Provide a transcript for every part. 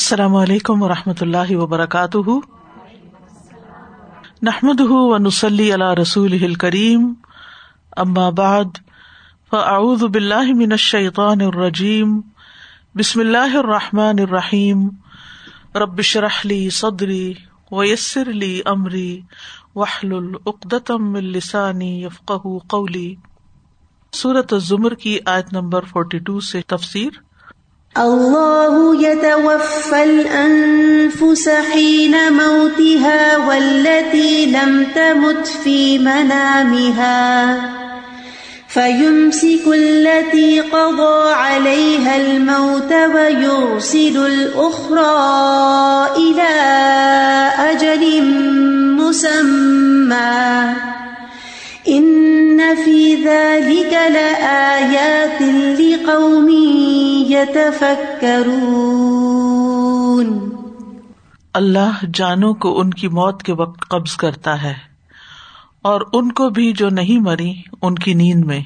السلام علیکم و رحمۃ اللہ وبرکاتہ۔ نحمد و نسلی اللہ رسول کریم بعد، فاعوذ باللہ من الشیطان الرجیم۔ بسم اللہ الرحمٰن الرحیم۔ ربش رحلی صدری ویسر علی عمری وحل العقدم السانی یفق قولی۔ صورت الزمر کی آیت نمبر فورٹی ٹو سے تفسیر۔ اللہ يتوفى الأنفس حين موتها والتي لم تمت في منامها فيمسك التي قضى عليها الموت ويرسل الأخرى إلى أجل مسمى. إن في ذلك لآيات لقوم يتفكرون اللہ جانوں کو ان کی موت کے وقت قبض کرتا ہے اور ان کو بھی جو نہیں مری ان کی نیند میں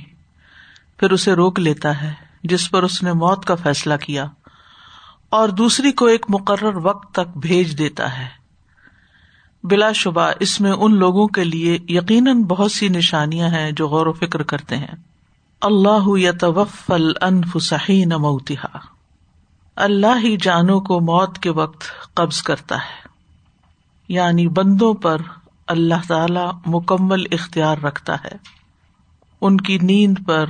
پھر اسے روک لیتا ہے جس پر اس نے موت کا فیصلہ کیا اور دوسری کو ایک مقرر وقت تک بھیج دیتا ہے۔ بلا شبہ اس میں ان لوگوں کے لیے یقیناً بہت سی نشانیاں ہیں جو غور و فکر کرتے ہیں۔ اللہ یا توفل انفسین موتحا اللہ ہی جانوں کو موت کے وقت قبض کرتا ہے۔ یعنی بندوں پر اللہ تعالی مکمل اختیار رکھتا ہے۔ ان کی نیند پر،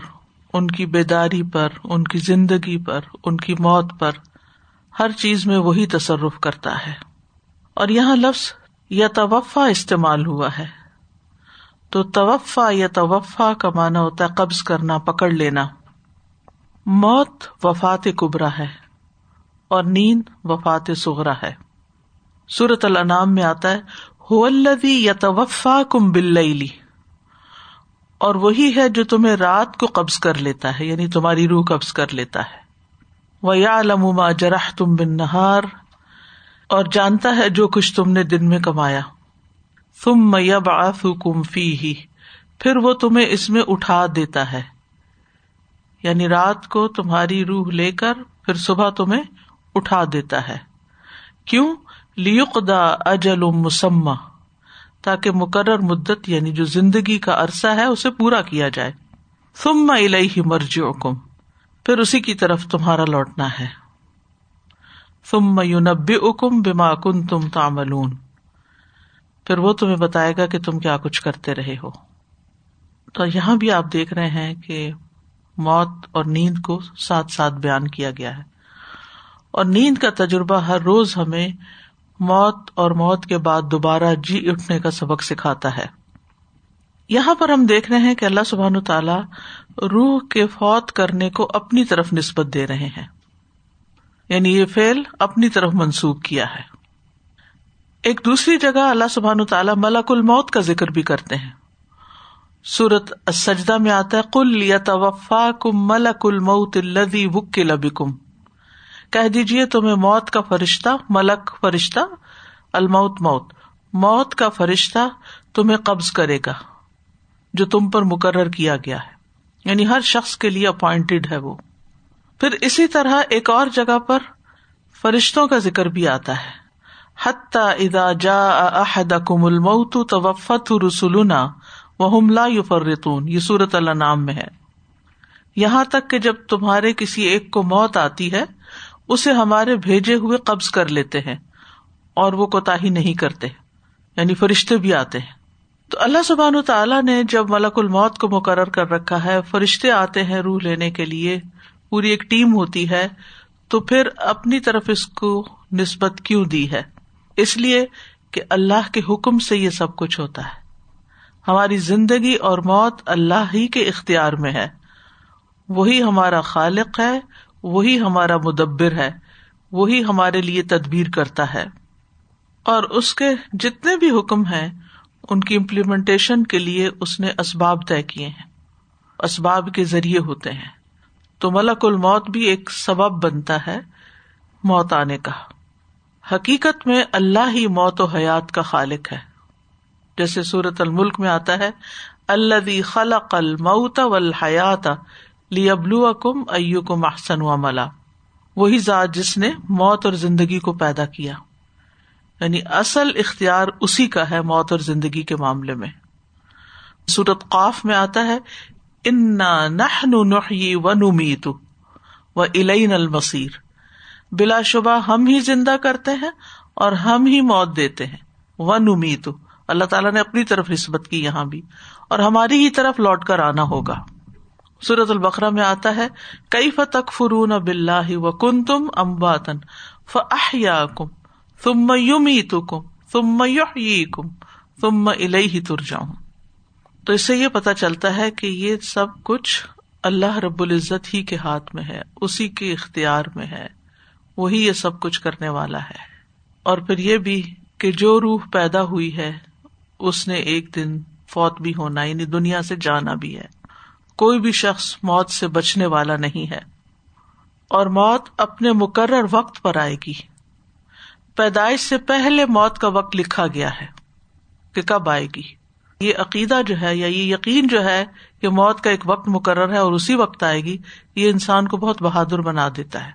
ان کی بیداری پر، ان کی زندگی پر، ان کی موت پر ہر چیز میں وہی تصرف کرتا ہے۔ اور یہاں لفظ یا توفا استعمال ہوا ہے۔ تو توفا یا توفا کا مانا ہوتا ہے قبض کرنا، پکڑ لینا۔ موت وفات کبرا ہے اور نیند وفات سغرا ہے۔ سورت الانعام میں آتا ہے یا توفا کم بل اور وہی ہے جو تمہیں رات کو قبض کر لیتا ہے یعنی تمہاری روح قبض کر لیتا ہے۔ وہ یا لما جراہ تم بن نہار اور جانتا ہے جو کچھ تم نے دن میں کمایا۔ تم میب آف فی ہی پھر وہ تمہیں اس میں اٹھا دیتا ہے۔ یعنی رات کو تمہاری روح لے کر پھر صبح تمہیں اٹھا دیتا ہے۔ کیوں؟ لیقدا اجل مسمہ، تاکہ مقرر مدت یعنی جو زندگی کا عرصہ ہے، اسے پورا کیا جائے۔ تم الہی مرجی کم پھر اسی کی طرف تمہارا لوٹنا ہے۔ تم میونب بما کن تم تاملون پھر وہ تمہیں بتائے گا کہ تم کیا کچھ کرتے رہے ہو۔ تو یہاں بھی آپ دیکھ رہے ہیں کہ موت اور نیند کو ساتھ ساتھ بیان کیا گیا ہے۔ اور نیند کا تجربہ ہر روز ہمیں موت اور موت کے بعد دوبارہ جی اٹھنے کا سبق سکھاتا ہے۔ یہاں پر ہم دیکھ رہے ہیں کہ اللہ سبحان تعالی روح کے فوت کرنے کو اپنی طرف نسبت دے رہے ہیں۔ یعنی یہ فیل اپنی طرف منسوخ کیا ہے۔ ایک دوسری جگہ اللہ سبحان تعالیٰ ملک الموت کا ذکر بھی کرتے ہیں۔ سورت سجدہ میں آتا ہے کل یا توفا کم ملک الموت الدی وک لبکم کہہ دیجیے تمہیں موت کا فرشتہ، ملک فرشتہ، الموت موت۔ موت کا فرشتہ تمہیں قبض کرے گا، جو تم پر مقرر کیا گیا ہے۔ یعنی ہر شخص کے لیے اپوائنٹڈ ہے وہ۔ پھر اسی طرح ایک اور جگہ پر فرشتوں کا ذکر بھی آتا ہے۔ حتیٰ ادا جا احد کم الموت توفت رسولنا وہ لا یو فرتون یہ صورت اللہ نام میں ہے۔ یہاں تک کہ جب تمہارے کسی ایک کو موت آتی ہے، اسے ہمارے بھیجے ہوئے قبض کر لیتے ہیں اور وہ کوتا ہی نہیں کرتے یعنی فرشتے بھی آتے ہیں۔ تو اللہ سبحان تعالیٰ نے جب ملک الموت کو مقرر کر رکھا ہے، فرشتے آتے ہیں روح لینے کے لیے۔ پوری ایک ٹیم ہوتی ہے، تو پھر اپنی طرف اس کو نسبت کیوں دی ہے؟ اس لیے کہ اللہ کے حکم سے یہ سب کچھ ہوتا ہے۔ ہماری زندگی اور موت اللہ ہی کے اختیار میں ہے۔ وہی ہمارا خالق ہے، وہی ہمارا مدبر ہے، وہی ہمارے لیے تدبیر کرتا ہے۔ اور اس کے جتنے بھی حکم ہیں، ان کی امپلیمنٹیشن کے لیے اس نے اسباب طے کیے ہیں۔ اسباب کے ذریعے ہوتے ہیں۔ تو ملک الموت بھی ایک سبب بنتا ہے موت آنے کا۔ حقیقت میں اللہ ہی موت و حیات کا خالق ہے۔ جیسے سورت الملک میں آتا ہے اللہ خلق الموت والحیات لی ابلو کم او کم احسن و ملا وہی ذات جس نے موت اور زندگی کو پیدا کیا۔ یعنی اصل اختیار اسی کا ہے موت اور زندگی کے معاملے میں۔ سورت قاف میں آتا ہے نحی و نمیت و الین المصیر بلا شبہ ہم ہی زندہ کرتے ہیں اور ہم ہی موت دیتے ہیں و نمیت اللہ تعالیٰ نے اپنی طرف نسبت کی یہاں بھی اور ہماری ہی طرف لوٹ کر آنا ہوگا۔ سورت البقرا میں آتا ہے کئی فتق فرون بلّہ و کن تم امباتن فیا کم تم یومی کم تم کم تم الہی تر جاؤں تو اس سے یہ پتا چلتا ہے کہ یہ سب کچھ اللہ رب العزت ہی کے ہاتھ میں ہے، اسی کے اختیار میں ہے۔ وہی یہ سب کچھ کرنے والا ہے۔ اور پھر یہ بھی کہ جو روح پیدا ہوئی ہے، اس نے ایک دن فوت بھی ہونا یعنی دنیا سے جانا بھی ہے۔ کوئی بھی شخص موت سے بچنے والا نہیں ہے۔ اور موت اپنے مقرر وقت پر آئے گی۔ پیدائش سے پہلے موت کا وقت لکھا گیا ہے کہ کب آئے گی۔ یہ عقیدہ جو ہے یا یہ یقین جو ہے کہ موت کا ایک وقت مقرر ہے اور اسی وقت آئے گی، یہ انسان کو بہت بہادر بنا دیتا ہے۔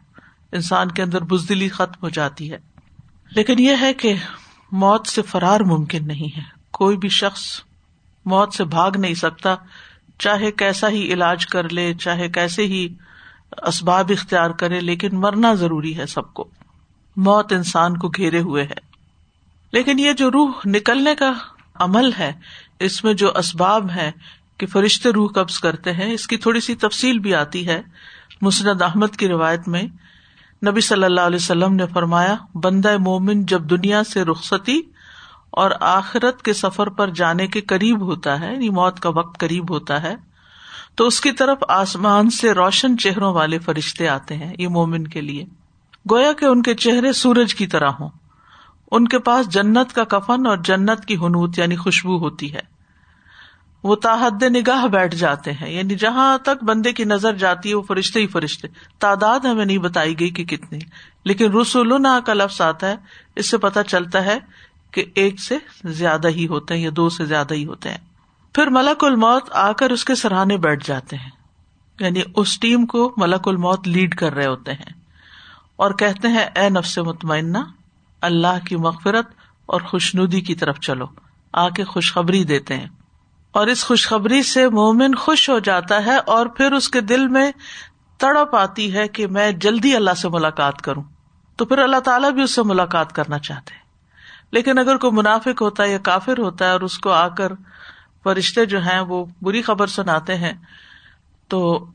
انسان کے اندر بزدلی ختم ہو جاتی ہے۔ لیکن یہ ہے کہ موت سے فرار ممکن نہیں ہے۔ کوئی بھی شخص موت سے بھاگ نہیں سکتا، چاہے کیسا ہی علاج کر لے، چاہے کیسے ہی اسباب اختیار کرے، لیکن مرنا ضروری ہے سب کو۔ موت انسان کو گھیرے ہوئے ہے۔ لیکن یہ جو روح نکلنے کا عمل ہے اس میں جو اسباب ہے کہ فرشتے روح قبض کرتے ہیں، اس کی تھوڑی سی تفصیل بھی آتی ہے مسند احمد کی روایت میں۔ نبی صلی اللہ علیہ وسلم نے فرمایا، بندہ مومن جب دنیا سے رخصتی اور آخرت کے سفر پر جانے کے قریب ہوتا ہے یعنی موت کا وقت قریب ہوتا ہے، تو اس کی طرف آسمان سے روشن چہروں والے فرشتے آتے ہیں، یہ مومن کے لیے۔ گویا کہ ان کے چہرے سورج کی طرح ہوں۔ ان کے پاس جنت کا کفن اور جنت کی ہنوت یعنی خوشبو ہوتی ہے۔ وہ تاحد نگاہ بیٹھ جاتے ہیں یعنی جہاں تک بندے کی نظر جاتی ہے، وہ فرشتے ہی فرشتے۔ تعداد ہمیں نہیں بتائی گئی کہ کتنی، لیکن رسول کا لفظ آتا ہے۔ اس سے پتا چلتا ہے کہ ایک سے زیادہ ہی ہوتے ہیں یا دو سے زیادہ ہی ہوتے ہیں۔ پھر ملک الموت آ کر اس کے سرحانے بیٹھ جاتے ہیں۔ یعنی اس ٹیم کو ملک الموت لیڈ کر رہے ہوتے ہیں۔ اور کہتے ہیں، اے نفس مطمئنہ اللہ کی مغفرت اور خوش ندی کی طرف چلو۔ آ کے خوشخبری دیتے ہیں۔ اور اس خوشخبری سے مومن خوش ہو جاتا ہے اور پھر اس کے دل میں تڑپ آتی ہے کہ میں جلدی اللہ سے ملاقات کروں۔ تو پھر اللہ تعالیٰ بھی اس سے ملاقات کرنا چاہتے ہیں۔ لیکن اگر کوئی منافق ہوتا ہے یا کافر ہوتا ہے اور اس کو آ کر فرشتے جو ہیں وہ بری خبر سناتے ہیں، تو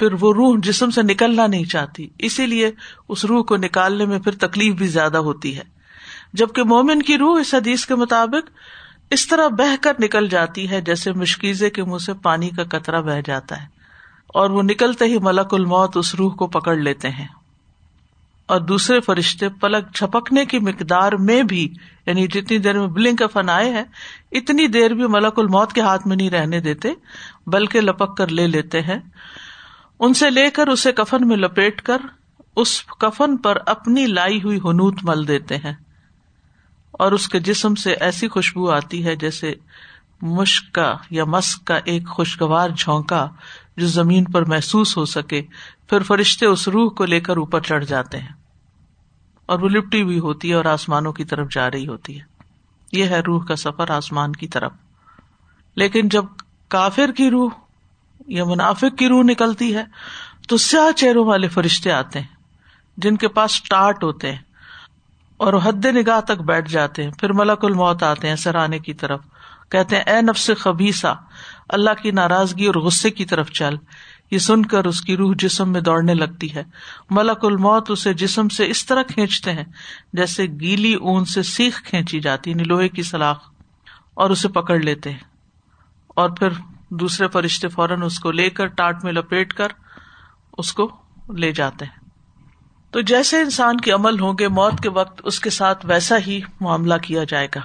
پھر وہ روح جسم سے نکلنا نہیں چاہتی۔ اسی لیے اس روح کو نکالنے میں پھر تکلیف بھی زیادہ ہوتی ہے۔ جبکہ مومن کی روح اس حدیث کے مطابق اس طرح بہ کر نکل جاتی ہے جیسے مشکیزے کے منہ سے پانی کا قطرہ بہ جاتا ہے۔ اور وہ نکلتے ہی ملک الموت اس روح کو پکڑ لیتے ہیں۔ اور دوسرے فرشتے پلک چھپکنے کی مقدار میں بھی یعنی جتنی دیر میں بلنگ فن آئے ہیں، اتنی دیر بھی ملک الموت کے ہاتھ میں نہیں رہنے دیتے، بلکہ لپک کر لے لیتے ہیں۔ ان سے لے کر اسے کفن میں لپیٹ کر اس کفن پر اپنی لائی ہوئی ہنوت مل دیتے ہیں اور اس کے جسم سے ایسی خوشبو آتی ہے جیسے مشک کا یا مسک کا ایک خوشگوار جھونکا جو زمین پر محسوس ہو سکے، پھر فرشتے اس روح کو لے کر اوپر چڑھ جاتے ہیں اور وہ لپٹی ہوئی ہوتی ہے اور آسمانوں کی طرف جا رہی ہوتی ہے۔ یہ ہے روح کا سفر آسمان کی طرف۔ لیکن جب کافر کی روح یا منافق کی روح نکلتی ہے، تو سیاہ چہروں والے فرشتے آتے ہیں، جن کے پاس ٹاٹ ہوتے ہیں اور حد نگاہ تک بیٹھ جاتے ہیں۔ پھر ملک الموت آتے ہیں سرانے کی طرف۔ کہتے ہیں، اے نفس خبیسا اللہ کی ناراضگی اور غصے کی طرف چل۔ یہ سن کر اس کی روح جسم میں دوڑنے لگتی ہے۔ ملک الموت اسے جسم سے اس طرح کھینچتے ہیں جیسے گیلی اون سے سیخ کھینچی جاتی یعنی لوہے کی سلاخ، اور اسے پکڑ لیتے ہیں۔ اور پھر دوسرے فرشتے فوراً اس کو لے کر ٹاٹ میں لپیٹ کر اس کو لے جاتے ہیں۔ تو جیسے انسان کے عمل ہوں گے، موت کے وقت اس کے ساتھ ویسا ہی معاملہ کیا جائے گا۔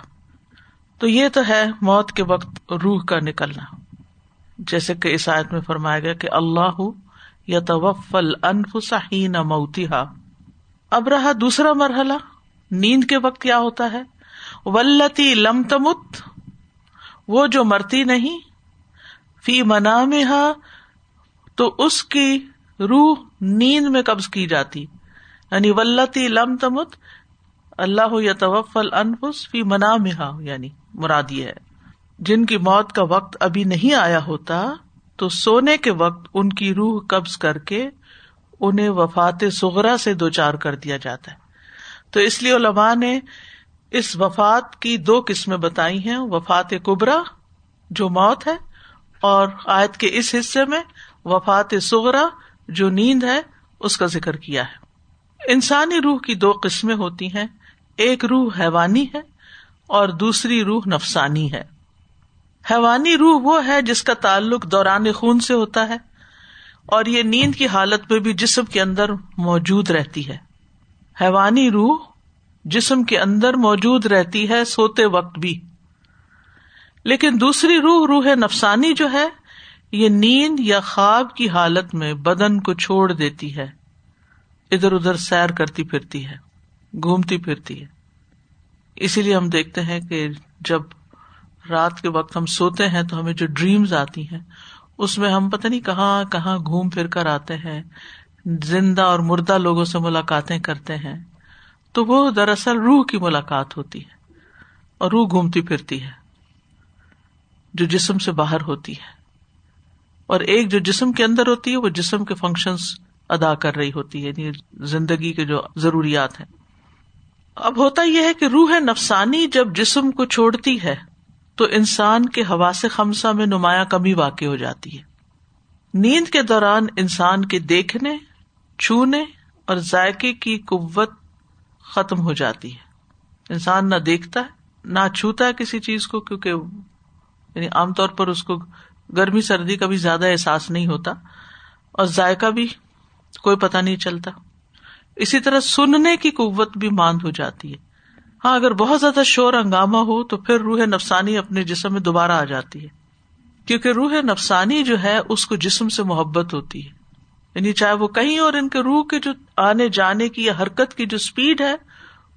تو یہ تو ہے موت کے وقت روح کا نکلنا۔ جیسے کہ اس آیت میں فرمایا گیا کہ اللہ یا توفل انفسین موتیہ اب رہا دوسرا مرحلہ، نیند کے وقت کیا ہوتا ہے؟ ولتی لم تمت، وہ جو مرتی نہیں فی منا میں تو اس کی روح نیند میں قبض کی جاتی۔ یعنی ولتی لم تمت، اللہ یا توفل انفس فی منا مہا یعنی مراد یہ ہے۔ جن کی موت کا وقت ابھی نہیں آیا ہوتا، تو سونے کے وقت ان کی روح قبض کر کے انہیں وفات سغرا سے دو چار کر دیا جاتا ہے۔ تو اس لیے علماء نے اس وفات کی دو قسمیں بتائی ہیں، وفات کبرا، جو موت ہے اور آیت کے اس حصے میں وفات سغرا جو نیند ہے، اس کا ذکر کیا ہے۔ انسانی روح کی دو قسمیں ہوتی ہیں، ایک روح حیوانی ہے اور دوسری روح نفسانی ہے۔ حیوانی روح وہ ہے جس کا تعلق دوران خون سے ہوتا ہے اور یہ نیند کی حالت میں بھی جسم کے اندر موجود رہتی ہے۔ حیوانی روح جسم کے اندر موجود رہتی ہے، سوتے وقت بھی۔ لیکن دوسری روح روح نفسانی جو ہے، یہ نیند یا خواب کی حالت میں بدن کو چھوڑ دیتی ہے۔ ادھر ادھر سیر کرتی پھرتی ہے، گھومتی پھرتی ہے۔ اسی لیے ہم دیکھتے ہیں کہ جب رات کے وقت ہم سوتے ہیں تو ہمیں جو ڈریمز آتی ہیں، اس میں ہم پتہ نہیں کہاں کہاں گھوم پھر کر آتے ہیں۔ زندہ اور مردہ لوگوں سے ملاقاتیں کرتے ہیں۔ تو وہ دراصل روح کی ملاقات ہوتی ہے اور روح گھومتی پھرتی ہے۔ جو جسم سے باہر ہوتی ہے۔ اور ایک جو جسم کے اندر ہوتی ہے، وہ جسم کے فنکشنس ادا کر رہی ہوتی ہے یعنی زندگی کے جو ضروریات ہیں۔ اب ہوتا یہ ہے کہ روح نفسانی جب جسم کو چھوڑتی ہے، تو انسان کے ہوا سے خمسہ میں نمایاں کمی واقع ہو جاتی ہے۔ نیند کے دوران انسان کے دیکھنے، چھونے اور ذائقے کی قوت ختم ہو جاتی ہے۔ انسان نہ دیکھتا ہے، نہ چھوتا ہے کسی چیز کو، کیونکہ یعنی عام طور پر اس کو گرمی سردی کا بھی زیادہ احساس نہیں ہوتا اور ذائقہ بھی کوئی پتا نہیں چلتا۔ اسی طرح سننے کی قوت بھی ماند ہو جاتی ہے۔ ہاں اگر بہت زیادہ شور ہنگامہ ہو تو پھر روح نفسانی اپنے جسم میں دوبارہ آ جاتی ہے۔ کیونکہ روح نفسانی جو ہے، اس کو جسم سے محبت ہوتی ہے۔ یعنی چاہے وہ کہیں اور ان کے روح کے جو آنے جانے کی یا حرکت کی جو اسپیڈ ہے،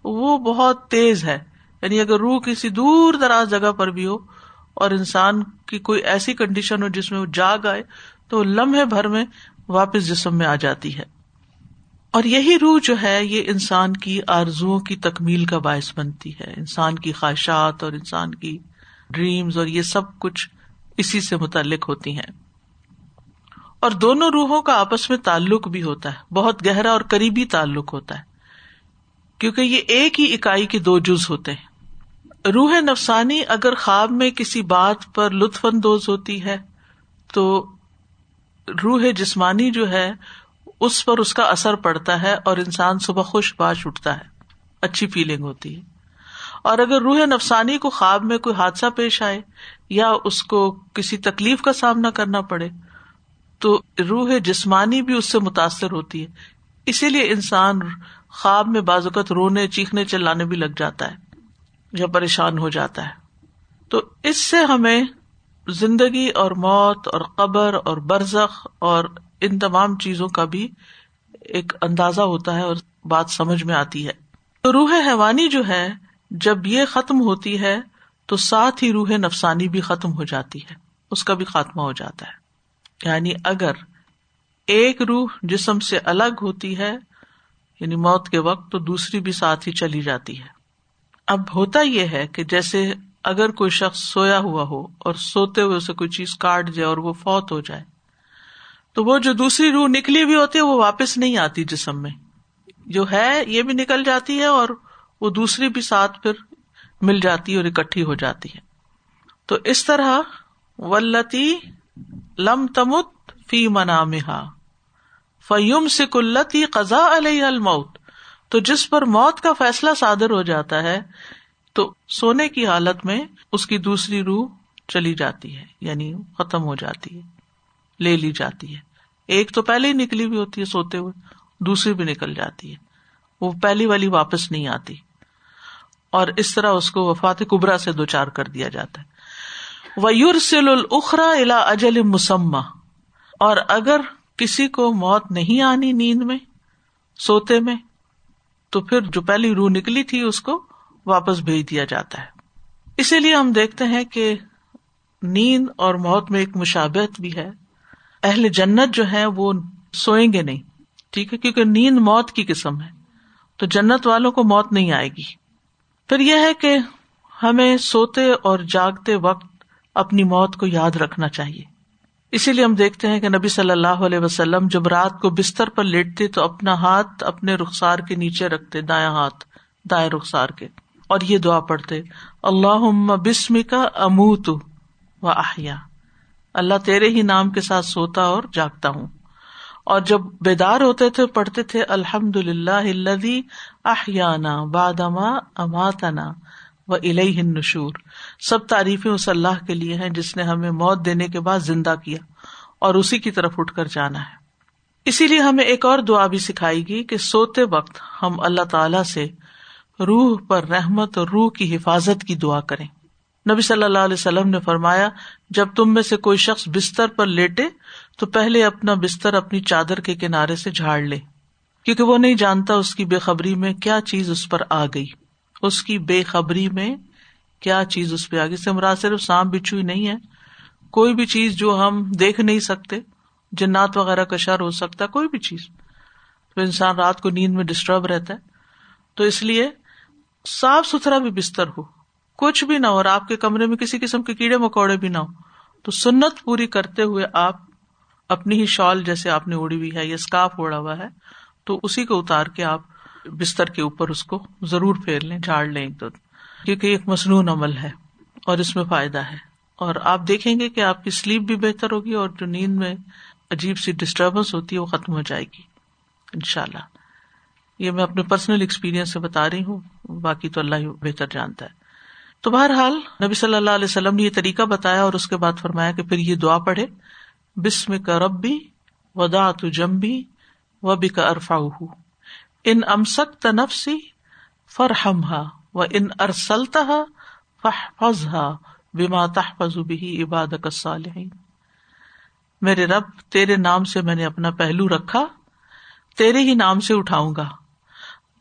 وہ بہت تیز ہے۔ یعنی اگر روح کسی دور دراز جگہ پر بھی ہو اور انسان کی کوئی ایسی کنڈیشن ہو جس میں وہ جاگ آئے تو لمحے بھر میں واپس جسم میں آ جاتی ہے۔ اور یہی روح جو ہے، یہ انسان کی آرزو کی تکمیل کا باعث بنتی ہے۔ انسان کی خواہشات اور انسان کی ڈریمز اور یہ سب کچھ اسی سے متعلق ہوتی ہیں۔ اور دونوں روحوں کا آپس میں تعلق بھی ہوتا ہے۔ بہت گہرا اور قریبی تعلق ہوتا ہے۔ کیونکہ یہ ایک ہی اکائی کے دو جز ہوتے ہیں۔ روح نفسانی اگر خواب میں کسی بات پر لطف اندوز ہوتی ہے، تو روح جسمانی جو ہے، اس پر اس کا اثر پڑتا ہے اور انسان صبح خوش باش اٹھتا ہے، اچھی فیلنگ ہوتی ہے۔ اور اگر روح نفسانی کو خواب میں کوئی حادثہ پیش آئے یا اس کو کسی تکلیف کا سامنا کرنا پڑے، تو روح جسمانی بھی اس سے متاثر ہوتی ہے۔ اسی لیے انسان خواب میں بعض اوقات رونے، چیخنے، چلانے بھی لگ جاتا ہے۔ یا پریشان ہو جاتا ہے۔ تو اس سے ہمیں زندگی اور موت اور قبر اور برزخ اور ان تمام چیزوں کا بھی ایک اندازہ ہوتا ہے اور بات سمجھ میں آتی ہے۔ تو روح حیوانی جو ہے، جب یہ ختم ہوتی ہے، تو ساتھ ہی روح نفسانی بھی ختم ہو جاتی ہے۔ اس کا بھی خاتمہ ہو جاتا ہے۔ یعنی اگر ایک روح جسم سے الگ ہوتی ہے یعنی موت کے وقت، تو دوسری بھی ساتھ ہی چلی جاتی ہے۔ اب ہوتا یہ ہے کہ جیسے اگر کوئی شخص سویا ہوا ہو اور سوتے ہوئے اسے کوئی چیز کاٹ جائے اور وہ فوت ہو جائے، تو وہ جو دوسری روح نکلی بھی ہوتی ہے، وہ واپس نہیں آتی جسم میں۔ جو ہے، یہ بھی نکل جاتی ہے اور وہ دوسری بھی ساتھ پھر مل جاتی اور اکٹھی ہو جاتی ہے۔ تو اس طرح ولتی لم تمت فی منا مہا فیم سے کلتی قزا علیہ الموت۔ تو جس پر موت کا فیصلہ صادر ہو جاتا ہے، تو سونے کی حالت میں اس کی دوسری روح چلی جاتی ہے یعنی ختم ہو جاتی ہے، لے لی جاتی ہے۔ ایک تو پہلے ہی نکلی ہوئی ہوتی ہے سوتے ہوئے، دوسری بھی نکل جاتی ہے۔ وہ پہلی والی واپس نہیں آتی۔ اور اس طرح اس کو وفات کبرا سے دو چار کر دیا جاتا ہے۔ ویور سل الخرا الا اجل مسمہ اور اگر کسی کو موت نہیں آنی نیند میں، سوتے میں تو پھر جو پہلی روح نکلی تھی اس کو واپس بھیج دیا جاتا ہے۔ اسی لیے ہم دیکھتے ہیں کہ نیند اور موت میں ایک مشابت بھی ہے۔ اہل جنت جو ہے وہ سوئیں گے نہیں، ٹھیک ہے؟ کیونکہ نیند موت کی قسم ہے۔ تو جنت والوں کو موت نہیں آئے گی۔ پھر یہ ہے کہ ہمیں سوتے اور جاگتے وقت اپنی موت کو یاد رکھنا چاہیے۔ اسی لیے ہم دیکھتے ہیں کہ نبی صلی اللہ علیہ وسلم جب رات کو بستر پر لیٹتے تو اپنا ہاتھ اپنے رخسار کے نیچے رکھتے، دایاں ہاتھ، دائیں رخسار کے، اور یہ دعا پڑھتے اللہ بسم کا اموت و احیا۔ اللہ تیرے ہی نام کے ساتھ سوتا اور جاگتا ہوں۔ اور جب بیدار ہوتے تھے، پڑھتے تھے الحمد للہ احیانا بادما اماتنا۔ و الہ نشور سب تعریفیں اس اللہ کے لیے ہیں جس نے ہمیں موت دینے کے بعد زندہ کیا اور اسی کی طرف اٹھ کر جانا ہے۔ اسی لیے ہمیں ایک اور دعا بھی سکھائی گی کہ سوتے وقت ہم اللہ تعالی سے روح پر رحمت اور روح کی حفاظت کی دعا کریں۔ نبی صلی اللہ علیہ وسلم نے فرمایا، جب تم میں سے کوئی شخص بستر پر لیٹے، تو پہلے اپنا بستر اپنی چادر کے کنارے سے جھاڑ لے، کیونکہ وہ نہیں جانتا اس کی بے خبری میں کیا چیز اس پر آ گئی۔ اس کی بے خبری میں کیا چیز اس پہ آ گئی سے مراد صرف سانپ بچھو ہی نہیں ہے۔ کوئی بھی چیز جو ہم دیکھ نہیں سکتے، جنات وغیرہ کا شر ہو سکتا ہے، کوئی بھی چیز۔ تو انسان رات کو نیند میں ڈسٹرب رہتا ہے۔ تو اس لیے صاف ستھرا بھی بستر ہو۔ کچھ بھی نہ ہو اور آپ کے کمرے میں کسی قسم کے کیڑے مکوڑے بھی نہ ہو۔ تو سنت پوری کرتے ہوئے آپ اپنی ہی شال جیسے آپ نے اوڑی ہوئی ہے یا اسکارف اوڑا ہوا ہے، تو اسی کو اتار کے آپ بستر کے اوپر اس کو ضرور پھیر لیں، جھاڑ لیں ایک دو۔ کیونکہ ایک مصنون عمل ہے اور اس میں فائدہ ہے۔ اور آپ دیکھیں گے کہ آپ کی سلیپ بھی بہتر ہوگی اور جو نیند میں عجیب سی ڈسٹربینس ہوتی ہے وہ ختم ہو جائے گی۔ ان شاء اللہ یہ میں اپنے پرسنل ایکسپیرئنس سے بتا رہی ہوں، باقی تو اللہ ہی بہتر جانتا ہے۔ تو بہرحال نبی صلی اللہ علیہ وسلم نے یہ طریقہ بتایا اور اس کے بعد فرمایا کہ پھر یہ دعا پڑھے بسم کا ربی ودا تو جمبی و بی کا ارفا ان امسک تنفسی فرحم ہا و ان ارسلتا فض ہا بیما تحفظ بھی عبادت صالحین میرے رب، تیرے نام سے میں نے اپنا پہلو رکھا، تیرے ہی نام سے اٹھاؤں گا۔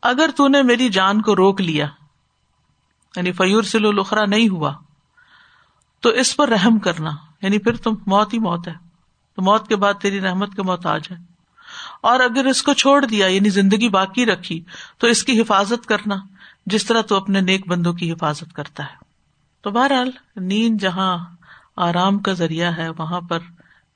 اگر تو نے میری جان کو روک لیا یعنی فیور سلو لخرا نہیں ہوا، تو اس پر رحم کرنا یعنی پھر تم موت ہی موت ہے، تو موت کے بعد تیری رحمت کے موت آ جائے اور اگر اس کو چھوڑ دیا یعنی زندگی باقی رکھی، تو اس کی حفاظت کرنا جس طرح تو اپنے نیک بندوں کی حفاظت کرتا ہے۔ تو بہرحال، نیند جہاں آرام کا ذریعہ ہے، وہاں پر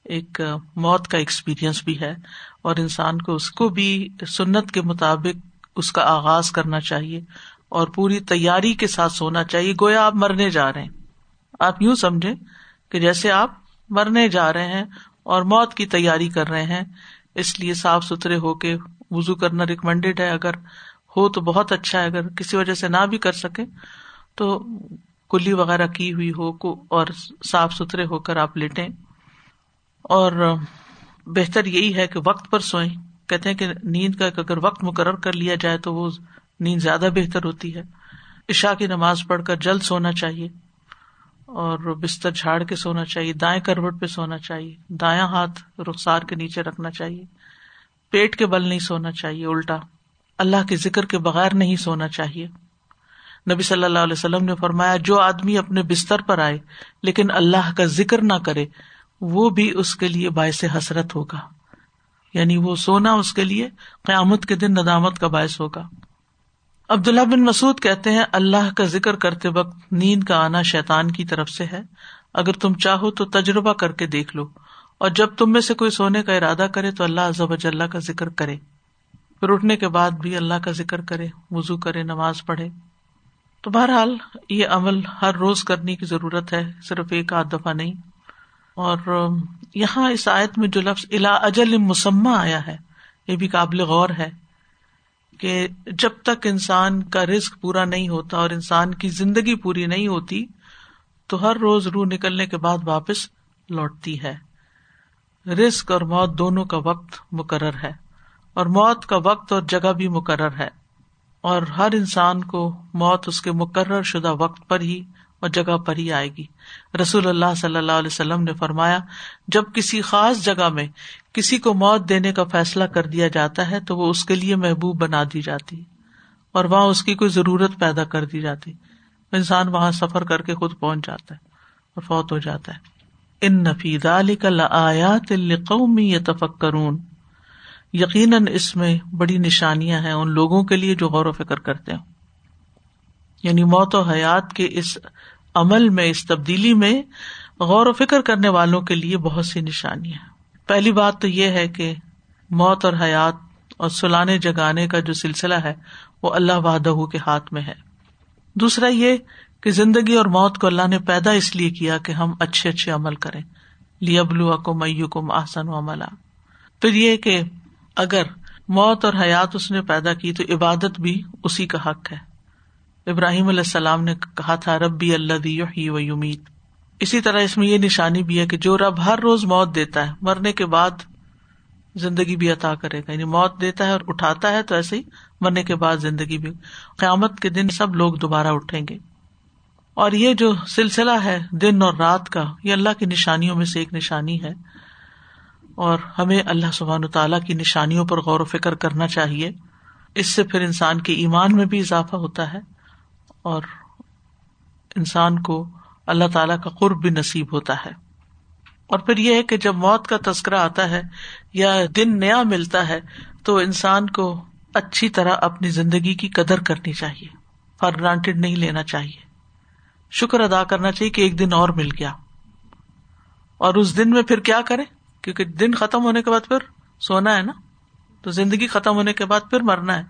ایک موت کا ایکسپیرئنس بھی ہے اور انسان کو اس کو بھی سنت کے مطابق اس کا آغاز کرنا چاہیے اور پوری تیاری کے ساتھ سونا چاہیے۔ گویا آپ مرنے جا رہے ہیں۔ آپ یوں سمجھے کہ جیسے آپ مرنے جا رہے ہیں اور موت کی تیاری کر رہے ہیں اس لیے صاف ستھرے ہو کے وزو کرنا ریکمینڈیڈ ہے۔ اگر ہو تو بہت اچھا ہے۔ اگر کسی وجہ سے نہ بھی کر سکے تو کلی وغیرہ کی ہوئی ہو اور صاف ستھرے ہو کر آپ لیٹیں۔ اور بہتر یہی ہے کہ وقت پر سوئیں۔ کہتے ہیں کہ نیند کا اگر وقت مقرر کر لیا جائے تو وہ نیند زیادہ بہتر ہوتی ہے۔ عشا کی نماز پڑھ کر جلد سونا چاہیے۔ اور بستر جھاڑ کے سونا چاہیے، دائیں کروٹ پہ سونا چاہیے، دایاں ہاتھ رخسار کے نیچے رکھنا چاہیے، پیٹ کے بل نہیں سونا چاہیے، الٹا۔ اللہ کے ذکر کے بغیر نہیں سونا چاہیے۔ نبی صلی اللہ علیہ وسلم نے فرمایا، جو آدمی اپنے بستر پر آئے، لیکن اللہ کا ذکر نہ کرے، وہ بھی اس کے لیے باعث حسرت ہوگا۔ یعنی وہ سونا اس کے لیے قیامت کے دن ندامت کا باعث ہوگا۔ عبداللہ بن مسعد کہتے ہیں، اللہ کا ذکر کرتے وقت نیند کا آنا شیتان کی طرف سے ہے۔ اگر تم چاہو تو تجربہ کر کے دیکھ لو۔ اور جب تم میں سے کوئی سونے کا ارادہ کرے تو اللہ ضب اللہ کا ذکر کرے۔ پھر اٹھنے کے بعد بھی اللہ کا ذکر کرے وزو کرے، نماز پڑھے۔ تو بہرحال یہ عمل ہر روز کرنے کی ضرورت ہے، صرف ایک آدھ دفعہ نہیں۔ اور یہاں اس آیت میں جو لفظ الا اجل مسمہ آیا ہے، یہ بھی قابل غور ہے۔ کہ جب تک انسان کا رسک پورا نہیں ہوتا اور انسان کی زندگی پوری نہیں ہوتی، تو ہر روز روح نکلنے کے بعد واپس لوٹتی ہے۔ رسک اور موت دونوں کا وقت مقرر ہے اور موت کا وقت اور جگہ بھی مقرر ہے۔ اور ہر انسان کو موت اس کے مقرر شدہ وقت پر ہی اور جگہ پر ہی آئے گی۔ رسول اللہ صلی اللہ علیہ وسلم نے فرمایا، جب کسی خاص جگہ میں کسی کو موت دینے کا فیصلہ کر دیا جاتا ہے تو وہ اس کے لیے محبوب بنا دی جاتی اور وہاں اس کی کوئی ضرورت پیدا کر دی جاتی انسان وہاں سفر کر کے خود پہنچ جاتا ہے اور فوت ہو جاتا ہے۔ ان نفید علی کل آیات قومی تفکرون یقیناً اس میں بڑی نشانیاں ہیں ان لوگوں کے لیے جو غور و فکر کرتے ہیں یعنی موت و حیات کے اس عمل میں، اس تبدیلی میں غور و فکر کرنے والوں کے لیے بہت سی نشانیاں ہیں۔ پہلی بات تو یہ ہے کہ موت اور حیات اور سلانے جگانے کا جو سلسلہ ہے وہ اللہ وحدہ کے ہاتھ میں ہے۔ دوسرا یہ کہ زندگی اور موت کو اللہ نے پیدا اس لیے کیا کہ ہم اچھے اچھے عمل کریں۔ لیبلو اکم کم آسن و عملہ پھر یہ کہ اگر موت اور حیات اس نے پیدا کی تو عبادت بھی اسی کا حق ہے۔ ابراہیم علیہ السلام نے کہا تھا، ربی اللہ دی و یمید اسی طرح اس میں یہ نشانی بھی ہے کہ جو رب ہر روز موت دیتا ہے، مرنے کے بعد زندگی بھی عطا کرے گا۔ یعنی موت دیتا ہے اور اٹھاتا ہے تو ایسے ہی مرنے کے بعد زندگی بھی۔ قیامت کے دن سب لوگ دوبارہ اٹھیں گے۔ اور یہ جو سلسلہ ہے دن اور رات کا، یہ اللہ کی نشانیوں میں سے ایک نشانی ہے۔ اور ہمیں اللہ سبحان تعالیٰ کی نشانیوں پر غور و فکر کرنا چاہیے۔ اس سے پھر انسان کے ایمان میں بھی اضافہ ہوتا ہے اور انسان کو اللہ تعالی کا قرب بھی نصیب ہوتا ہے۔ اور پھر یہ ہے کہ جب موت کا تذکرہ آتا ہے یا دن نیا ملتا ہے تو انسان کو اچھی طرح اپنی زندگی کی قدر کرنی چاہیے۔ فار گرانٹیڈ نہیں لینا چاہیے۔ شکر ادا کرنا چاہیے کہ ایک دن اور مل گیا۔ اور اس دن میں پھر کیا کرے کیونکہ دن ختم ہونے کے بعد پھر سونا ہے نا۔ تو زندگی ختم ہونے کے بعد پھر مرنا ہے۔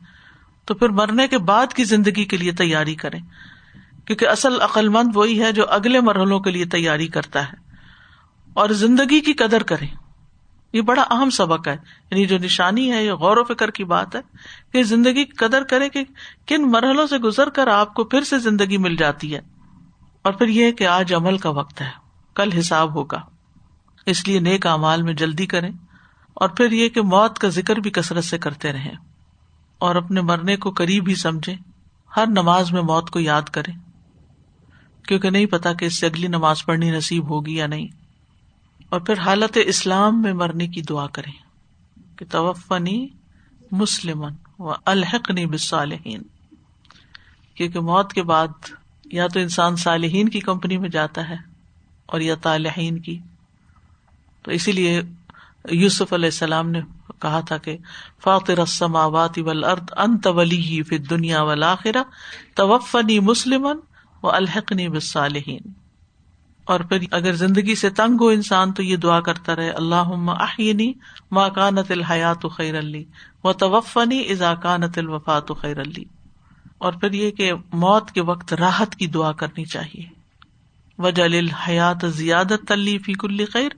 تو پھر مرنے کے بعد کی زندگی کے لیے تیاری کریں۔ کیونکہ اصل عقل مند وہی ہے جو اگلے مرحلوں کے لیے تیاری کرتا ہے اور زندگی کی قدر کرے۔ یہ بڑا اہم سبق ہے۔ یعنی جو نشانی ہے، یہ غور و فکر کی بات ہے کہ زندگی کی قدر کرے کہ کن مرحلوں سے گزر کر آپ کو پھر سے زندگی مل جاتی ہے۔ اور پھر یہ کہ آج عمل کا وقت ہے۔ کل حساب ہوگا۔ اس لیے نیک امال میں جلدی کریں۔ اور پھر یہ کہ موت کا ذکر بھی کثرت سے کرتے رہیں۔ اور اپنے مرنے کو قریب ہی سمجھے ہر نماز میں موت کو یاد کرے کیونکہ نہیں پتا کہ اس سے اگلی نماز پڑھنی نصیب ہوگی یا نہیں۔ اور پھر حالت اسلام میں مرنے کی دعا کرے کہ توفنی مسلم و الحقنی بصالحین کیونکہ موت کے بعد یا تو انسان صالحین کی کمپنی میں جاتا ہے اور یا طالحین کی۔ تو اسی لیے یوسف علیہ السلام نے کہا تھا کہ فاطر السماوات والارض، انت ولی فی الدنیا والآخرہ، توفنی مسلم و الحقنی بالصالحین اور پھر اگر زندگی سے تنگ ہو انسان تو یہ دعا کرتا رہے اللہ احینی ما کانت الحیات خیر علی و توفنی اذا کانت الوفات خیر علی اور پھر یہ کہ موت کے وقت راحت کی دعا کرنی چاہیے۔ وجہ الحیات زیادت علی فی کل خیر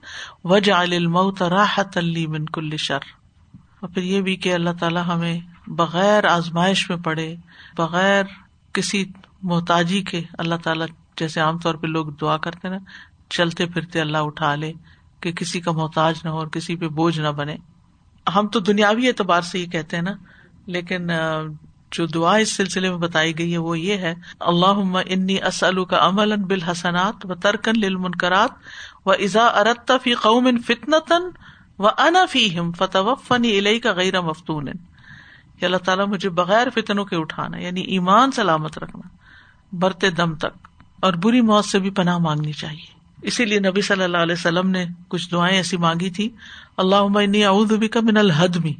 وجہ الموت راحت علی من کل شر۔ اور پھر یہ بھی کہ اللہ تعالیٰ ہمیں بغیر آزمائش میں پڑے بغیر کسی محتاجی کے اللہ تعالیٰ جیسے عام طور پہ لوگ دعا کرتے نا، چلتے پھرتے اللہ اٹھا لے کہ کسی کا محتاج نہ ہو اور کسی پہ بوجھ نہ بنے۔ ہم تو دنیاوی اعتبار سے یہ کہتے ہیں نا، لیکن جو دعا اس سلسلے میں بتائی گئی ہے، وہ یہ ہے اللہ انی اسلو کا عمل بالحسنات و ترکن للمنکرات و ازا ارتفی قوم فتنتن و انا فیم فتح فنی علیہ کا غیر مفتون اللہ تعالیٰ مجھے بغیر فتنوں کے اٹھانا یعنی ایمان سلامت رکھنا۔ برتے دم تک اور بری موت سے بھی پناہ مانگنی چاہیے۔ اسی لیے نبی صلی اللہ علیہ وسلم نے کچھ دعائیں ایسی مانگی تھی اللہ اعوذ کا من الحدمی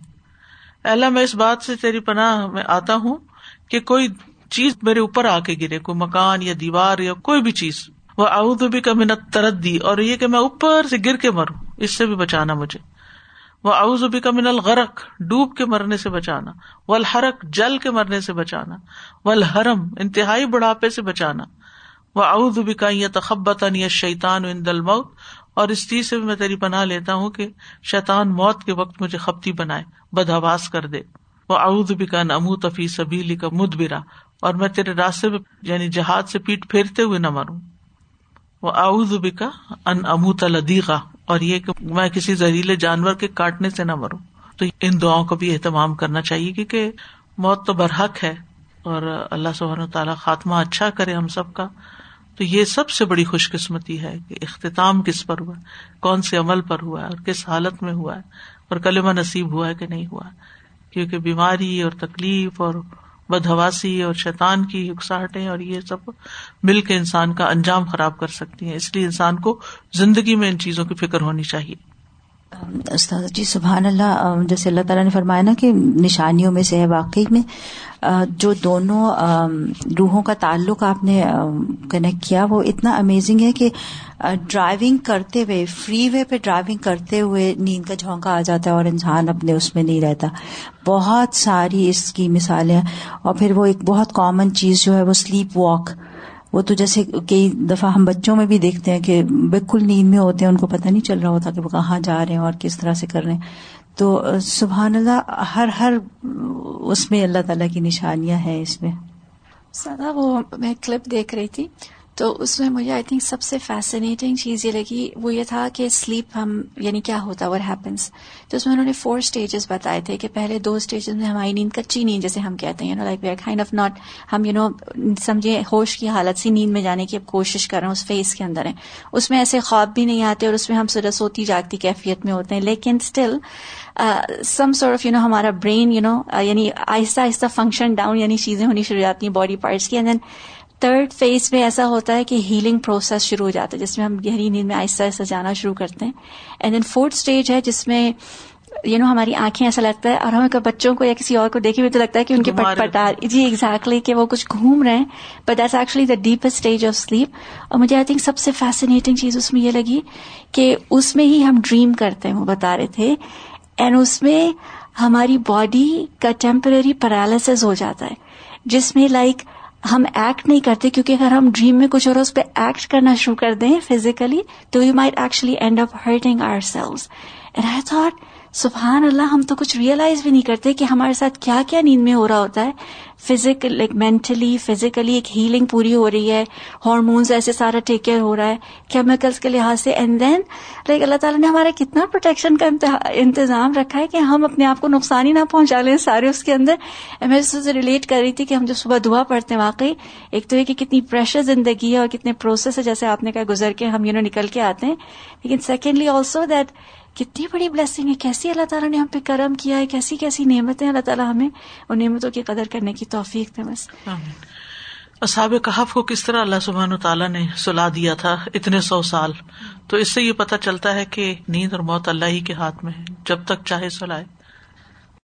اللہ، میں اس بات سے تیری پناہ میں آتا ہوں کہ کوئی چیز میرے اوپر آ کے گرے، کوئی مکان یا دیوار یا کوئی بھی چیز۔ وہ اعوذ کا من تردی اور یہ کہ میں اوپر سے گر کے مروں، اس سے بھی بچانا مجھے۔ وہ اعوذ کا من الغرق، ڈوب کے مرنے سے بچانا و الحرق جل کے مرنے سے بچانا و الحرم انتہائی بڑھاپے سے بچانا وہ اعوذ کا یا تخبت یا شیطان ان دل موت اور اس چیز سے بھی میں تیری پناہ لیتا ہوں کہ شیطان موت کے وقت مجھے خپتی بنائے، بدہواس کر دے۔ وہ اعوذ کا نمو تفی سبیلی کا مدبرا، اور میں تیرے راستے میں یعنی جہاد سے پیٹ پھیرتے ہوئے نہ مروں۔ وہ اعوذ کا ان امو تلدیغا اور یہ کہ میں کسی زہریلے جانور کے کاٹنے سے نہ مروں۔ تو ان دعاؤں کا بھی اہتمام کرنا چاہیے کیونکہ موت تو برحق ہے اور اللہ سبحانہ تعالیٰ خاتمہ اچھا کرے ہم سب کا۔ تو یہ سب سے بڑی خوش قسمتی ہے کہ اختتام کس پر ہوا ہے کون سے عمل پر ہوا ہے اور کس حالت میں ہوا ہے۔ اور کلمہ نصیب ہوا ہے کہ نہیں ہوا، کیونکہ بیماری اور تکلیف اور بدہواسی اور شیطان کی اکساہٹیں اور یہ سب مل کے انسان کا انجام خراب کر سکتی ہیں۔ اس لیے انسان کو زندگی میں ان چیزوں کی فکر ہونی چاہیے۔ استاد جی سبحان اللہ جیسے اللہ تعالیٰ نے فرمایا نا کہ نشانیوں میں سے ہے، واقعی میں جو دونوں روحوں کا تعلق آپ نے کنیکٹ کیا، وہ اتنا امیزنگ ہے کہ ڈرائیونگ کرتے ہوئے فری وے پہ ڈرائیونگ کرتے ہوئے نیند کا جھونکا آ جاتا ہے اور انسان اپنے اس میں نہیں رہتا۔ بہت ساری اس کی مثالیں اور پھر وہ ایک بہت کامن چیز جو ہے، وہ سلیپ واک وہ تو جیسے کئی دفعہ ہم بچوں میں بھی دیکھتے ہیں کہ بالکل نیند میں ہوتے ہیں، ان کو پتہ نہیں چل رہا ہوتا کہ وہ کہاں جا رہے ہیں اور کس طرح سے کر رہے ہیں۔ تو سبحان اللہ، ہر ہر اس میں اللہ تعالیٰ کی نشانیاں ہیں اس میں۔ سدا وہ میں کلپ دیکھ رہی تھی۔ تو اس میں مجھے آئی تھنک سب سے فیسنیٹنگ چیز یہ لگی، وہ یہ تھا کہ سلیپ ہم یعنی کیا ہوتا وٹ ہیپنس تو اس میں انہوں نے فور اسٹیجز بتائے تھے کہ پہلے دو اسٹیجز میں ہماری نیند کچی نیند جیسے ہم کہتے ہیں like we kind of not ہم یو نو سمجھے، ہوش کی حالت سی نیند میں جانے کی اب کوشش کر رہے ہیں، اس فیس کے اندر ہیں۔ اس میں ایسے خواب بھی نہیں آتے اور اس میں ہم سر سوتی جاگتی کیفیت میں ہوتے ہیں، لیکن still some sort of you know ہمارا برین یو نو یعنی آہستہ آہستہ فنکشن ڈاؤن یعنی چیزیں ہونی شروع ہو جاتی ہیں باڈی پارٹس کی اینڈ دین تھرڈ فیز میں ایسا ہوتا ہے کہ ہیلنگ پروسیس شروع ہو جاتا ہے جس میں ہم گہری نیند میں آہستہ آہستہ جانا شروع کرتے ہیں۔ اینڈ دین فورتھ اسٹیج ہے جس میں یو نو ہماری آنکھیں ایسا لگتا ہے اور ہمیں بچوں کو یا کسی اور کو دیکھے ہوئے تو لگتا ہے کہ ان کے پٹ پٹار جی ایگزیکٹلی کہ وہ کچھ گھوم رہے ہیں۔ But that's actually the deepest stage of sleep اور مجھے آئی تھنک سب سے فیسنیٹنگ چیز اس میں یہ لگی کہ اس میں ہی ہم ڈریم کرتے ہیں وہ بتا رہے تھے۔ اینڈ اس میں ہماری باڈی کا ٹیمپرری پیرالسز ہو جاتا ہے جس میں لائک ہم ایکٹ نہیں کرتے کیونکہ اگر ہم ڈریم میں کچھ اور اس پہ ایکٹ کرنا شروع کر دیں فزیکلی تو you might actually end up hurting ourselves and I thought سبحان اللہ، ہم تو کچھ ریئلائز بھی نہیں کرتے کہ ہمارے ساتھ کیا کیا نیند میں ہو رہا ہوتا ہے۔ فزیکل لائک مینٹلی فزیکلی ایک ہیلنگ پوری ہو رہی ہے۔ ہارمونس ایسے سارا ٹیک کیئر ہو رہا ہے۔ کیمیکلس کے لحاظ سے۔ اینڈ دین لائک اللہ تعالیٰ نے ہمارا کتنا پروٹیکشن کا انتظام رکھا ہے کہ ہم اپنے آپ کو نقصان ہی نہ پہنچا لیں سارے اس کے اندر۔ میں اس سے ریلیٹ کر رہی تھی کہ ہم جو صبح دعا پڑھتے ہیں واقعی، ایک تو یہ کہ کتنی پریشر زندگی ہے اور کتنے پروسیس ہے۔ جیسے آپ نے کہا گزر کے ہم یو نو نکل کے آتے ہیں۔ لیکن سیکنڈلی آلسو دیٹ کتنی بڑی بلیسنگ ہے، کیسی اللہ تعالیٰ نے ہم پہ کرم کیا ہے، کیسی کیسی نعمتیں اللہ تعالیٰ ہمیں ان نعمتوں کی قدر کرنے کی توفیق بس۔ اصحاب کہف کو کس طرح اللہ سبحان و تعالیٰ نے سلا دیا تھا اتنے سو سال؟ تو اس سے یہ پتہ چلتا ہے کہ نیند اور موت اللہ ہی کے ہاتھ میں ہے، جب تک چاہے سلائے